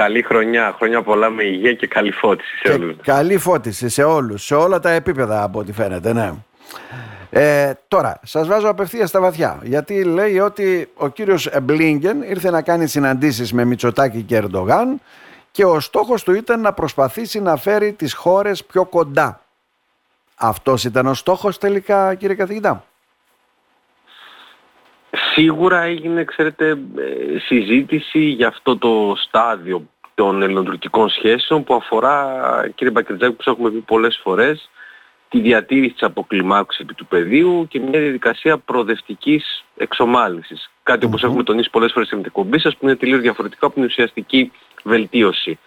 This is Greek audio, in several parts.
Καλή χρονιά. Χρόνια πολλά με υγεία και καλή φώτιση σε όλους. Καλή φώτιση σε όλους, σε όλα τα επίπεδα από ό,τι φαίνεται, ναι. Ε, τώρα, σας βάζω απευθείας στα βαθιά, γιατί λέει ότι ο κύριος Μπλίνγκεν ήρθε να κάνει συναντήσεις με Μητσοτάκη και Ερντογάν και ο στόχος του ήταν να προσπαθήσει να φέρει τις χώρες πιο κοντά. Αυτός ήταν ο στόχος τελικά κύριε καθηγητά. Σίγουρα έγινε, ξέρετε, ε, συζήτηση για αυτό το στάδιο των ελληνοτουρκικών σχέσεων που αφορά, κύριε Μπακριτζάκη, που έχουμε πει πολλές φορές, τη διατήρηση της αποκλιμάκωσης επί του πεδίου και μια διαδικασία προοδευτικής εξομάλυσης. Κάτι όπως έχουμε τονίσει πολλές φορές στην εκπομπή σας που είναι τελείως διαφορετικό από την ουσιαστική βελτίωση.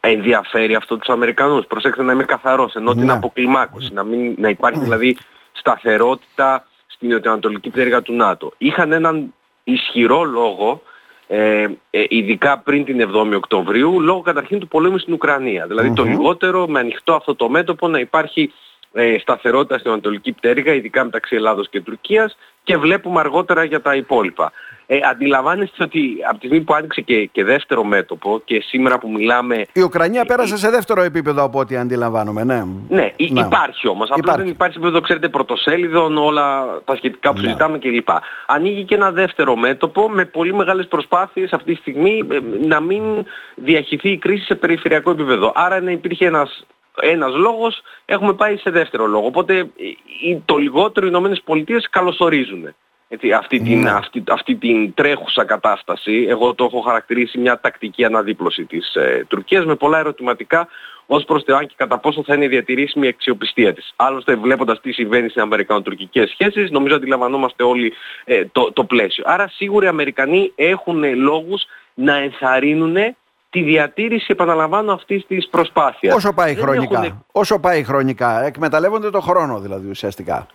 Ενδιαφέρει αυτό τους Αμερικανούς. Προσέξτε να είμαι καθαρός, ενώ την ναι. αποκλιμάκωση, να, μην, να υπάρχει δηλαδή σταθερότητα στην νοτιοανατολική πτέρυγα του ΝΑΤΟ. Είχαν έναν ισχυρό λόγο, ε, ε, ειδικά πριν την 7η Οκτωβρίου, λόγω καταρχήν του πολέμου στην Ουκρανία. Δηλαδή το λιγότερο με ανοιχτό αυτό το μέτωπο να υπάρχει ε, σταθερότητα στην Ανατολική Πτέρυγα, ειδικά μεταξύ Ελλάδος και Τουρκίας και βλέπουμε αργότερα για τα υπόλοιπα. Ε, αντιλαμβάνεστε ότι από τη στιγμή που άνοιξε και, και δεύτερο μέτωπο και σήμερα που μιλάμε... Η Ουκρανία πέρασε σε δεύτερο επίπεδο από ό,τι αντιλαμβάνομαι, ναι. Ναι, ναι. υπάρχει όμως. Απλά δεν υπάρχει επίπεδο, ξέρετε, πρωτοσέλιδων, όλα τα σχετικά που ναι. συζητάμε κλπ. Ανοίγει και ένα δεύτερο μέτωπο με πολύ μεγάλες προσπάθειες αυτή τη στιγμή ε, να μην διαχυθεί η κρίση σε περιφερειακό επίπεδο. Άρα να υπήρχε ένας ένας λόγος, έχουμε πάει σε δεύτερο λόγο. Οπότε το λιγότερο οι Ηνωμένες Πολιτείες καλωσορίζουν. Έτσι, αυτή, την, ναι. αυτή, αυτή την τρέχουσα κατάσταση, εγώ το έχω χαρακτηρίσει μια τακτική αναδίπλωση της ε, Τουρκίας με πολλά ερωτηματικά ως προς το αν και κατά πόσο θα είναι διατηρήσιμη η αξιοπιστία της. Άλλωστε βλέποντας τι συμβαίνει στις Αμερικανοτουρκικές σχέσεις, νομίζω αντιλαμβανόμαστε όλοι ε, το, το πλαίσιο. Άρα σίγουρα οι Αμερικανοί έχουν λόγους να ενθαρρύνουν τη διατήρηση, επαναλαμβάνω, αυτής της προσπάθειας. Όσο πάει χρονικά. Όσο πάει χρονικά. Εκμεταλλεύονται το χρόνο δηλαδή ουσιαστικά.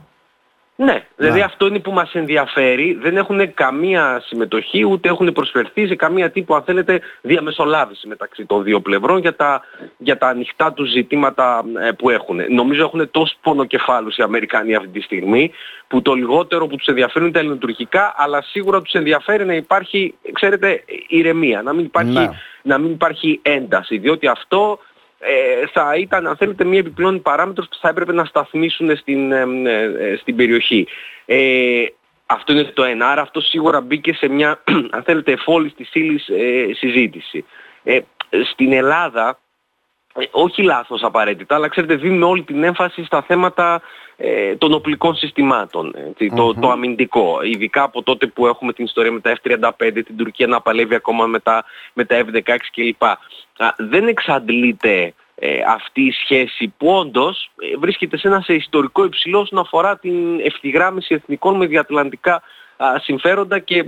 Ναι, δηλαδή αυτό είναι που μας ενδιαφέρει. Δεν έχουν καμία συμμετοχή, ούτε έχουν προσφερθεί σε καμία τύπου, αν θέλετε, διαμεσολάβηση μεταξύ των δύο πλευρών για τα, για τα ανοιχτά τους ζητήματα ε, που έχουν. Νομίζω έχουν τόσο πονοκεφάλους οι Αμερικανοί αυτή τη στιγμή, που το λιγότερο που τους ενδιαφέρουν είναι τα ελληνοτουρκικά, αλλά σίγουρα τους ενδιαφέρει να υπάρχει, ξέρετε, ηρεμία, να μην υπάρχει, ναι. να μην υπάρχει ένταση, διότι αυτό ε, θα ήταν αν θέλετε μια επιπλέον παράμετρος που θα έπρεπε να σταθμίσουν στην, ε, ε, στην περιοχή. Ε, αυτό είναι το ένα, άρα αυτό σίγουρα μπήκε σε μια αν θέλετε εφόλης της ύλης συζήτηση. στην Ελλάδα όχι λάθος απαραίτητα, αλλά ξέρετε δίνουμε όλη την έμφαση στα θέματα των οπλικών συστημάτων, το, το αμυντικό. Ειδικά από τότε που έχουμε την ιστορία με τα F-35, την Τουρκία να παλεύει ακόμα με τα, με τα F-16 κλπ. Δεν εξαντλείται ε, αυτή η σχέση που όντως ε, βρίσκεται σε ένα σε ιστορικό υψηλό όσον αφορά την ευθυγράμμιση εθνικών με διατλαντικά συμφέροντα και,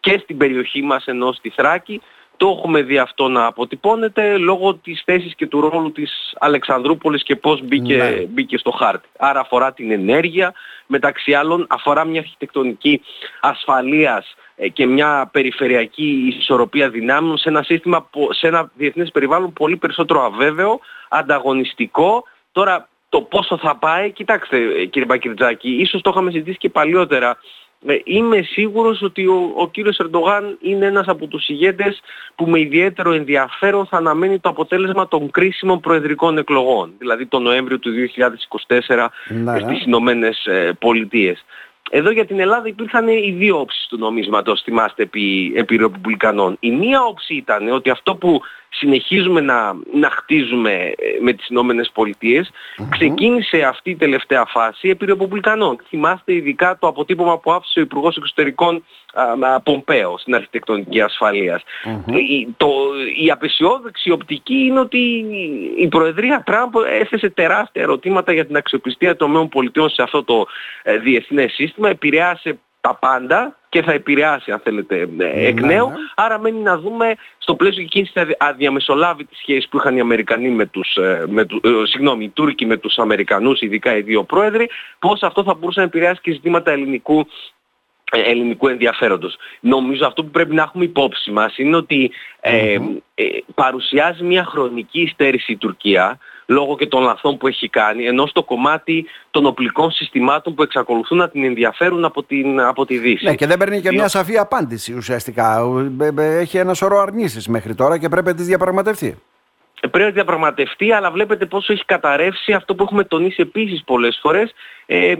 και στην περιοχή μας ενώ στη Θράκη το έχουμε δει αυτό να αποτυπώνεται λόγω της θέσης και του ρόλου της Αλεξανδρούπολης και πώς μπήκε, ναι. μπήκε στο χάρτη. Άρα αφορά την ενέργεια, μεταξύ άλλων αφορά μια αρχιτεκτονική ασφαλείας ε, και μια περιφερειακή ισορροπία δυνάμεων σε ένα σύστημα, σε ένα διεθνές περιβάλλον πολύ περισσότερο αβέβαιο, ανταγωνιστικό. Τώρα το πόσο θα πάει, κοιτάξτε ε, κύριε Μπακυρτζάκη, ίσως το είχαμε συζητήσει και παλιότερα ε, είμαι σίγουρος ότι ο, ο κύριος Ερντογάν είναι ένας από τους ηγέτες που με ιδιαίτερο ενδιαφέρον θα αναμένει το αποτέλεσμα των κρίσιμων προεδρικών εκλογών, δηλαδή τον Νοέμβριο του 2024 ναι. στις Ηνωμένες ε, Πολιτείες. Εδώ για την Ελλάδα υπήρχαν οι δύο όψεις του νομίσματος, θυμάστε, επί, επί Ρεπουμπλικανών. Η μία όψη ήταν ότι αυτό που συνεχίζουμε να, να χτίζουμε ε, με τις Ηνωμένες ξεκίνησε αυτή η τελευταία φάση επί Ρεπουμπλικανών. Θυμάστε ειδικά το αποτύπωμα που άφησε ο Υπουργός Εξωτερικών Πομπέο στην αρχιτεκτονική Η, το, η απεσιόδοξη οπτική είναι ότι η Προεδρία Τραμπ έθεσε τεράστια ερωτήματα για την αξιοπιστία των ΗΠΑ σε αυτό το ε, διεθνές σύστημα, επηρεάσε τα πάντα και θα επηρεάσει αν θέλετε ε, εκ ναι, νέου. Ναι. Άρα μένει να δούμε στο πλαίσιο εκείνης της αδιαμεσολάβητης σχέσης που είχαν οι Αμερικανοί με τους, ε, με τους, ε, συγγνώμη, οι Τούρκοι με τους Αμερικανούς, ειδικά οι δύο πρόεδροι, πώς αυτό θα μπορούσε να επηρεάσει και ζητήματα ελληνικού ε, ελληνικού ενδιαφέροντος. Νομίζω αυτό που πρέπει να έχουμε υπόψη μας είναι ότι ε, παρουσιάζει μια χρονική υστέρηση η Τουρκία λόγω και των λαθών που έχει κάνει, ενώ στο κομμάτι των οπλικών συστημάτων που εξακολουθούν να την ενδιαφέρουν από, την, από τη Δύση. Ναι, και δεν παίρνει και μια σαφή απάντηση ουσιαστικά. Έχει ένα σωρό αρνήσεις μέχρι τώρα και πρέπει να τις διαπραγματευτεί. Πρέπει να διαπραγματευτεί, αλλά βλέπετε πόσο έχει καταρρεύσει αυτό που έχουμε τονίσει επίσης πολλές φορές, ε,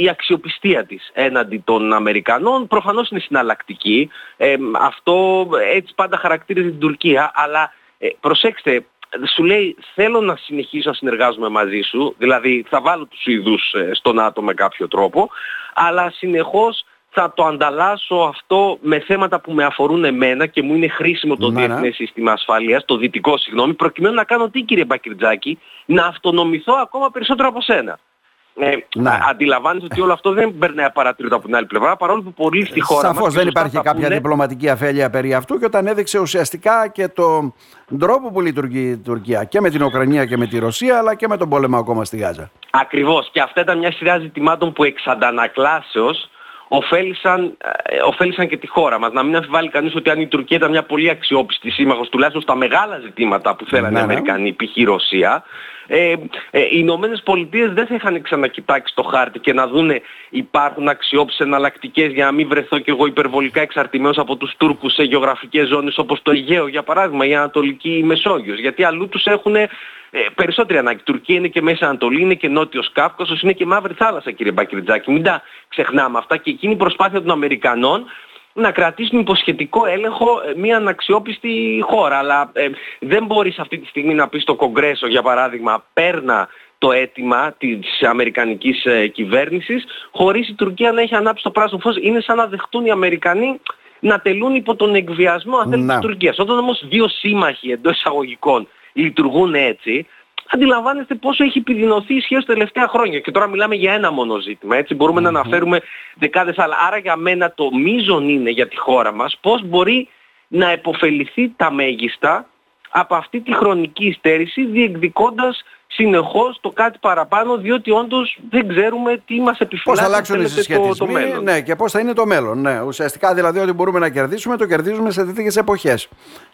η αξιοπιστία της έναντι των Αμερικανών. Προφανώς είναι συναλλακτική. Ε, αυτό έτσι πάντα χαρακτήριζε την Τουρκία, αλλά ε, προσέξτε, σου λέει θέλω να συνεχίσω να συνεργάζομαι μαζί σου, δηλαδή θα βάλω τους Ιδούς ε, στον ΝΑΤΟ με κάποιο τρόπο, αλλά συνεχώς θα το ανταλλάσσω αυτό με θέματα που με αφορούν εμένα και μου είναι χρήσιμο το ναι, ναι. διεθνές σύστημα ασφαλείας, το δυτικό συγγνώμη, προκειμένου να κάνω τι κύριε Μπακριτζάκη, να αυτονομηθώ ακόμα περισσότερο από σένα. Ε, ναι. Αντιλαμβάνεστε ότι όλο αυτό δεν περνάει απαρατήρητο από την άλλη πλευρά, παρόλο που πολλοί στη χώρα Σαφώς μας... δεν υπάρχει κάποια διπλωματική αφέλεια περί αυτού και όταν έδειξε ουσιαστικά και τον τρόπο που λειτουργεί η Τουρκία και με την Ουκρανία και με τη Ρωσία αλλά και με τον πόλεμο ακόμα στη Γάζα. Ακριβώς και αυτά ήταν μια σειρά ζητημάτων που εξ αντανακλάσεως ωφέλησαν, ε, ωφέλησαν και τη χώρα μας. Να μην αμφιβάλλει κανείς ότι αν η Τουρκία ήταν μια πολύ αξιόπιστη σύμμαχος, τουλάχιστον στα μεγάλα ζητήματα που θέλανε οι ναι, ναι. Αμερικανοί, π.χ. η Ρωσία, ε, ε, οι Ηνωμένες Πολιτείες δεν θα είχαν ξανακοιτάξει το χάρτη και να δούνε υπάρχουν αξιόπιστες εναλλακτικές για να μην βρεθώ κι εγώ υπερβολικά εξαρτημένος από τους Τούρκους σε γεωγραφικές ζώνες όπως το Αιγαίο για παράδειγμα, η Ανατολική Μεσόγειος. Γιατί αλλού τους έχουν ε, περισσότερη ανάγκη. Η Τουρκία είναι και Μέση Ανατολή, είναι και Νότιος Κάφκασος, είναι και Μαύρη Θάλασσα κύριε Μπακριτζάκη. Μην τα ξεχνάμε αυτά και εκείνη η προσπάθεια των Αμερικανών να κρατήσουν υποσχετικό έλεγχο ε, μια αναξιόπιστη χώρα. Αλλά ε, δεν μπορείς αυτή τη στιγμή να πεις στο Κογκρέσο για παράδειγμα παίρνα το αίτημα της Αμερικανικής ε, κυβέρνησης χωρίς η Τουρκία να έχει ανάψει το πράσινο φως. Είναι σαν να δεχτούν οι Αμερικανοί να τελούν υπό τον εκβιασμό αν θέλει της Τουρκίας. Όταν όμως δύο σύμμαχοι εντός εισαγωγικών λειτουργούν έτσι, αντιλαμβάνεστε πόσο έχει επιδεινωθεί η σχέση τα τελευταία χρόνια. Και τώρα μιλάμε για ένα μόνο ζήτημα. Έτσι μπορούμε να αναφέρουμε δεκάδες άλλα. Άρα για μένα το μείζον είναι για τη χώρα μας πώς μπορεί να επωφεληθεί τα μέγιστα από αυτή τη χρονική υστέρηση διεκδικώντας συνεχώς το κάτι παραπάνω διότι όντως δεν ξέρουμε τι μας επιφυλάσσει πώς θα αλλάξουν οι συσχετισμοί το, το μέλλον. Ναι, και πώς θα είναι το μέλλον. Ναι. Ουσιαστικά δηλαδή ότι μπορούμε να κερδίσουμε το κερδίζουμε σε τέτοιες εποχές.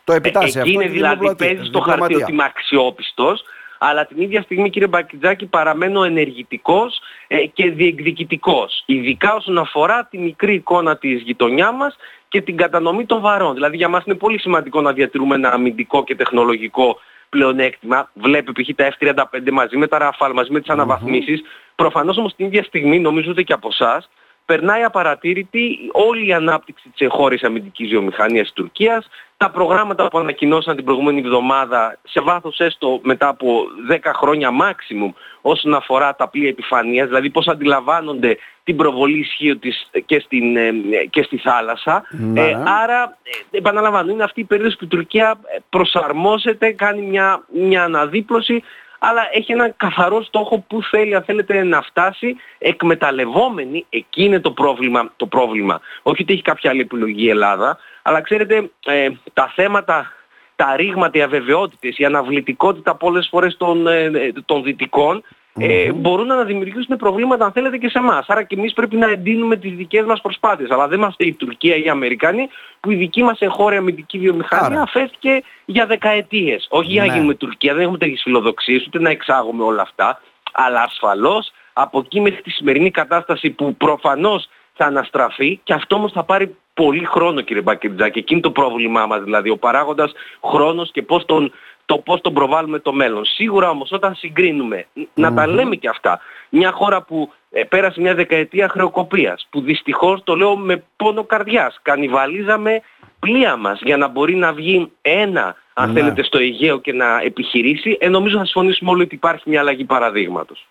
Το επιτάσσει ε, αυτό. Είναι δηλαδή παίζει στο χαρτί ότι είμαι αξιόπιστος αλλά την ίδια στιγμή κύριε Μπακιτζάκη παραμένω ενεργητικός ε, και διεκδικητικός. Ειδικά όσον αφορά τη μικρή εικόνα της γειτονιάς μας και την κατανομή των βαρών. Δηλαδή για μας είναι πολύ σημαντικό να διατηρούμε ένα αμυντικό και τεχνολογικό πλεονέκτημα. Βλέπει π.χ. τα F-35 μαζί με τα Rafale, μαζί με τις αναβαθμίσεις. Προφανώς όμως την ίδια στιγμή νομίζω ότι και από εσάς περνάει απαρατήρητη όλη η ανάπτυξη της εγχώριας αμυντικής βιομηχανίας της Τουρκίας, τα προγράμματα που ανακοινώσαν την προηγούμενη εβδομάδα σε βάθος έστω μετά από 10 χρόνια maximum όσον αφορά τα πλοία επιφανείας, δηλαδή πώς αντιλαμβάνονται την προβολή ισχύω της και, στην, ε, και στη θάλασσα. Ναι. Ε, άρα, ε, επαναλαμβάνω, είναι αυτή η περίοδος που η Τουρκία προσαρμόζεται, κάνει μια, μια αναδίπλωση αλλά έχει ένα καθαρό στόχο που θέλει αν θέλετε να φτάσει εκμεταλλευόμενη, εκεί είναι το πρόβλημα, το πρόβλημα. Όχι ότι έχει κάποια άλλη επιλογή η Ελλάδα, αλλά ξέρετε ε, τα θέματα, τα ρήγματα, οι αβεβαιότητες, η αναβλητικότητα πολλές φορές των, ε, των δυτικών ε, μπορούν να δημιουργήσουν προβλήματα αν θέλετε και σε εμάς. Άρα και εμείς πρέπει να εντείνουμε τις δικές μας προσπάθειες. Αλλά δεν είμαστε η Τουρκία ή οι Αμερικανοί που η δική μας εγχώρια αμυντική βιομηχανία αφέθηκε για δεκαετίες. Όχι για να ναι. γίνουμε Τουρκία, δεν έχουμε τέτοιες φιλοδοξίες, ούτε να εξάγουμε όλα αυτά. Αλλά ασφαλώς από εκεί μέχρι τη σημερινή κατάσταση που προφανώς θα αναστραφεί και αυτό όμως θα πάρει πολύ χρόνο κύριε Μπακεντζάκη. Εκείνη το πρόβλημά μας δηλαδή, ο παράγοντας χρόνος και πώς τον το πώς τον προβάλλουμε το μέλλον. Σίγουρα όμως όταν συγκρίνουμε, να τα λέμε και αυτά, μια χώρα που ε, πέρασε μια δεκαετία χρεοκοπίας, που δυστυχώς το λέω με πόνο καρδιάς, κανιβαλίζαμε πλοία μας για να μπορεί να βγει ένα, αν ναι. θέλετε, στο Αιγαίο και να επιχειρήσει, ε, νομίζω θα συμφωνήσουμε όλοι ότι υπάρχει μια αλλαγή παραδείγματος.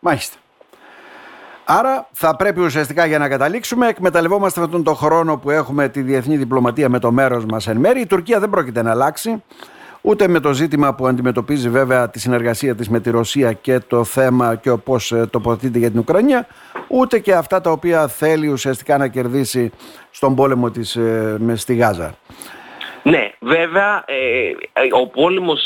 Μάλιστα. Άρα θα πρέπει ουσιαστικά για να καταλήξουμε, εκμεταλλευόμαστε αυτόν τον χρόνο που έχουμε τη διεθνή διπλωματία με το μέρος μας εν μέρη. Η Τουρκία δεν πρόκειται να αλλάξει ούτε με το ζήτημα που αντιμετωπίζει βέβαια τη συνεργασία της με τη Ρωσία και το θέμα και πώς ε, τοποθετείται για την Ουκρανία, ούτε και αυτά τα οποία θέλει ουσιαστικά να κερδίσει στον πόλεμο της ε, με στη Γάζα. Ναι, βέβαια ε, ο πόλεμος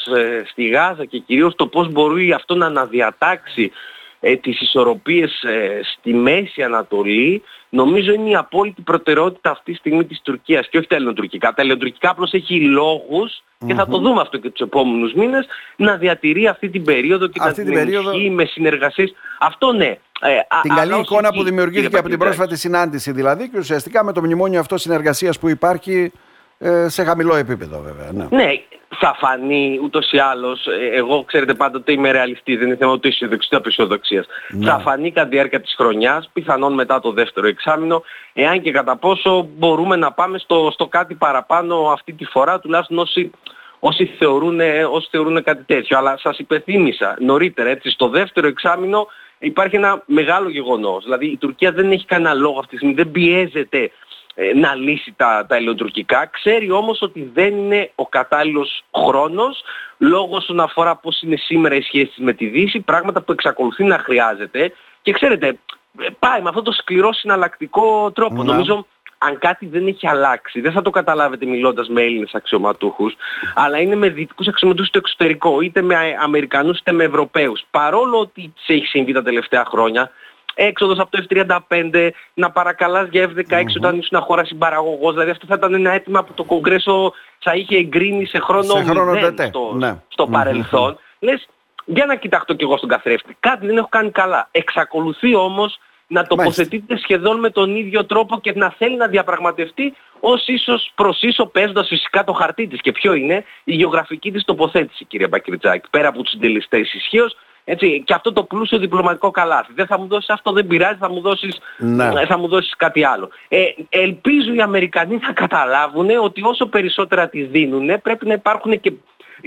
στη Γάζα και κυρίως το πώς μπορεί αυτό να αναδιατάξει ε, τις ισορροπίες ε, στη Μέση Ανατολή νομίζω είναι η απόλυτη προτεραιότητα αυτή τη στιγμή της Τουρκίας και όχι τα ελληνοτουρκικά. Τα ελληνοτουρκικά απλώς έχει λόγους και θα το δούμε αυτό και τους επόμενους μήνες να διατηρεί αυτή την περίοδο και αυτή να την περίοδο... με συνεργασίες. Αυτό ναι. Ε, την καλή εικόνα που δημιουργήθηκε από την πρόσφατη συνάντηση δηλαδή και ουσιαστικά με το μνημόνιο αυτό συνεργασίας που υπάρχει ε, σε χαμηλό επίπεδο βέβαια. Ναι. ναι, θα φανεί ούτως ή άλλως, ε, εγώ ξέρετε πάντοτε είμαι ρεαλιστής, δεν είναι θέμα ούτε αισιοδοξίας ούτε απεσιοδοξίας. Ναι. Θα φανεί κατά τη διάρκεια της χρονιάς, πιθανόν μετά το δεύτερο εξάμεινο, εάν και κατά πόσο μπορούμε να πάμε στο, στο κάτι παραπάνω αυτή τη φορά, τουλάχιστον όσοι, όσοι, θεωρούν, όσοι θεωρούν κάτι τέτοιο. Αλλά σας υπενθύμησα νωρίτερα, έτσι, στο δεύτερο εξάμεινο υπάρχει ένα μεγάλο γεγονός. Δηλαδή η Τουρκία δεν έχει κανένα λόγο αυτή τη στιγμή, δεν πιέζεται ε, να λύσει τα, τα ελληνοτουρκικά. Ξέρει όμως ότι δεν είναι ο κατάλληλος χρόνος λόγω όσον αφορά πώς είναι σήμερα οι σχέσεις με τη Δύση, πράγματα που εξακολουθεί να χρειάζεται. Και ξέρετε, ε, πάει με αυτό το σκληρό συναλλακτικό τρόπο. Νομίζω αν κάτι δεν έχει αλλάξει, δεν θα το καταλάβετε μιλώντας με Έλληνες αξιωματούχους, αλλά είναι με δυτικούς αξιωματούχους στο εξωτερικό, είτε με Αμερικανούς είτε με Ευρωπαίους. Παρόλο ότι σε έχει συμβεί τα τελευταία χρόνια, έξοδος από το F-35, να παρακαλάς για F-16 mm-hmm. όταν ήσουν χώρα συμπαραγωγός. Δηλαδή αυτό θα ήταν ένα αίτημα που το Κογκρέσο θα είχε εγκρίνει σε χρόνο, σε χρόνο στο, ναι. στο παρελθόν. Λες, για να κοιτάξω κι εγώ στον καθρέφτη. Κάτι δεν έχω κάνει καλά. Εξακολουθεί όμως να τοποθετείται σχεδόν με τον ίδιο τρόπο και να θέλει να διαπραγματευτεί ως ίσως προς ίσο παίζοντας φυσικά το χαρτί της. Και ποιο είναι; Η γεωγραφική της τοποθέτηση κύριε Μπακυριτζάκη. Πέρα από τους συντελεστές ισχύως έτσι, και αυτό το πλούσιο διπλωματικό καλάθι. Δεν θα μου δώσεις αυτό, δεν πειράζει, θα μου δώσεις, ναι. Ε, θα μου δώσεις κάτι άλλο. Ε, ελπίζω οι Αμερικανοί να καταλάβουν ότι όσο περισσότερα τις δίνουν πρέπει να υπάρχουν και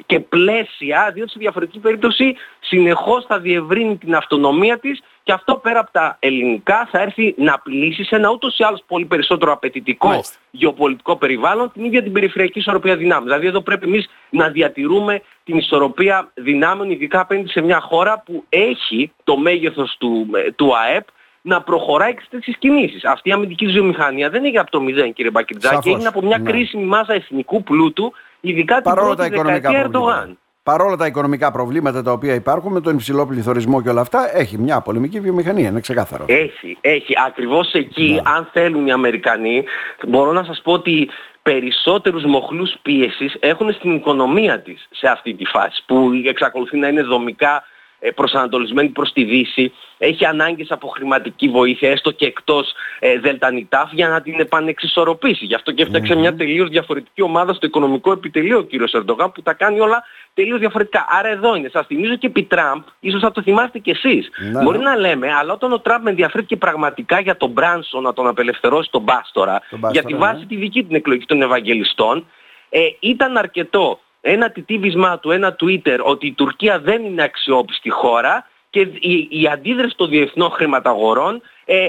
και πλαίσια, διότι σε διαφορετική περίπτωση συνεχώς θα διευρύνει την αυτονομία της και αυτό πέρα από τα ελληνικά θα έρθει να απειλήσει σε ένα ούτως ή άλλως πολύ περισσότερο απαιτητικό γεωπολιτικό περιβάλλον την ίδια την περιφερειακή ισορροπία δυνάμεων. Δηλαδή εδώ πρέπει εμείς να διατηρούμε την ισορροπία δυνάμεων ειδικά απέναντι σε μια χώρα που έχει το μέγεθος του, ε, του ΑΕΠ να προχωράει και σε τέτοιες κινήσεις. Αυτή η αμυντική βιομηχανία δεν έγινε από το μηδέν κύριε Μπακυρτζάκη, έγινε από μια ναι. κρίσιμη μάζα εθνικού πλούτου ειδικά την Παρόλο πρώτη δεκαετία Ερντογάν. Παρόλα τα οικονομικά προβλήματα τα οποία υπάρχουν με τον υψηλό πληθωρισμό και όλα αυτά, έχει μια πολεμική βιομηχανία, είναι ξεκάθαρο. Έχει, έχει. Ακριβώς εκεί, ναι. αν θέλουν οι Αμερικανοί, μπορώ να σας πω ότι περισσότερους μοχλούς πίεσης έχουν στην οικονομία της σε αυτή τη φάση, που εξακολουθεί να είναι δομικά ε, προσανατολισμένη προς τη Δύση, έχει ανάγκες από χρηματική βοήθεια, έστω και εκτός ε, ΔΕΛΤΑΝΙΤΑΦ, για να την επανεξισορροπήσει. Γι' αυτό και φτιαξε μια τελείως διαφορετική ομάδα στο οικονομικό επιτελείο ο κύριος Ερντογάν που τα κάνει όλα τελείως διαφορετικά. Άρα εδώ είναι. Σας θυμίζω και επί Τραμπ, ίσως θα το θυμάστε κι εσείς. Ναι. Μπορεί να λέμε, αλλά όταν ο Τραμπ ενδιαφέρθηκε πραγματικά για τον Μπράνσο να τον απελευθερώσει τον Μπάστορα, για τη βάση ναι. τη δική την εκλογή των Ευαγγελιστών, ε, ήταν αρκετό ένα τιτίβισμά του, ένα Twitter ότι η Τουρκία δεν είναι αξιόπιστη χώρα και η, η αντίδραση των διεθνών χρηματαγορών ε,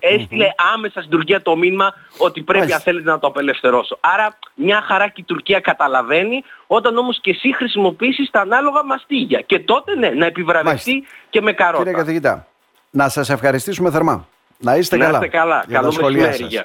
έστειλε άμεσα στην Τουρκία το μήνυμα ότι πρέπει αν θέλετε να το απελευθερώσω. Άρα μια χαρά και η Τουρκία καταλαβαίνει όταν όμως και εσύ χρησιμοποιήσεις τα ανάλογα μαστίγια. Και τότε ναι, να επιβραβευτεί και με καρότα. Κύριε καθηγητά, να σας ευχαριστήσουμε θερμά. Να είστε να καλά. Να είστε καλά. Καλό μεσημέρι.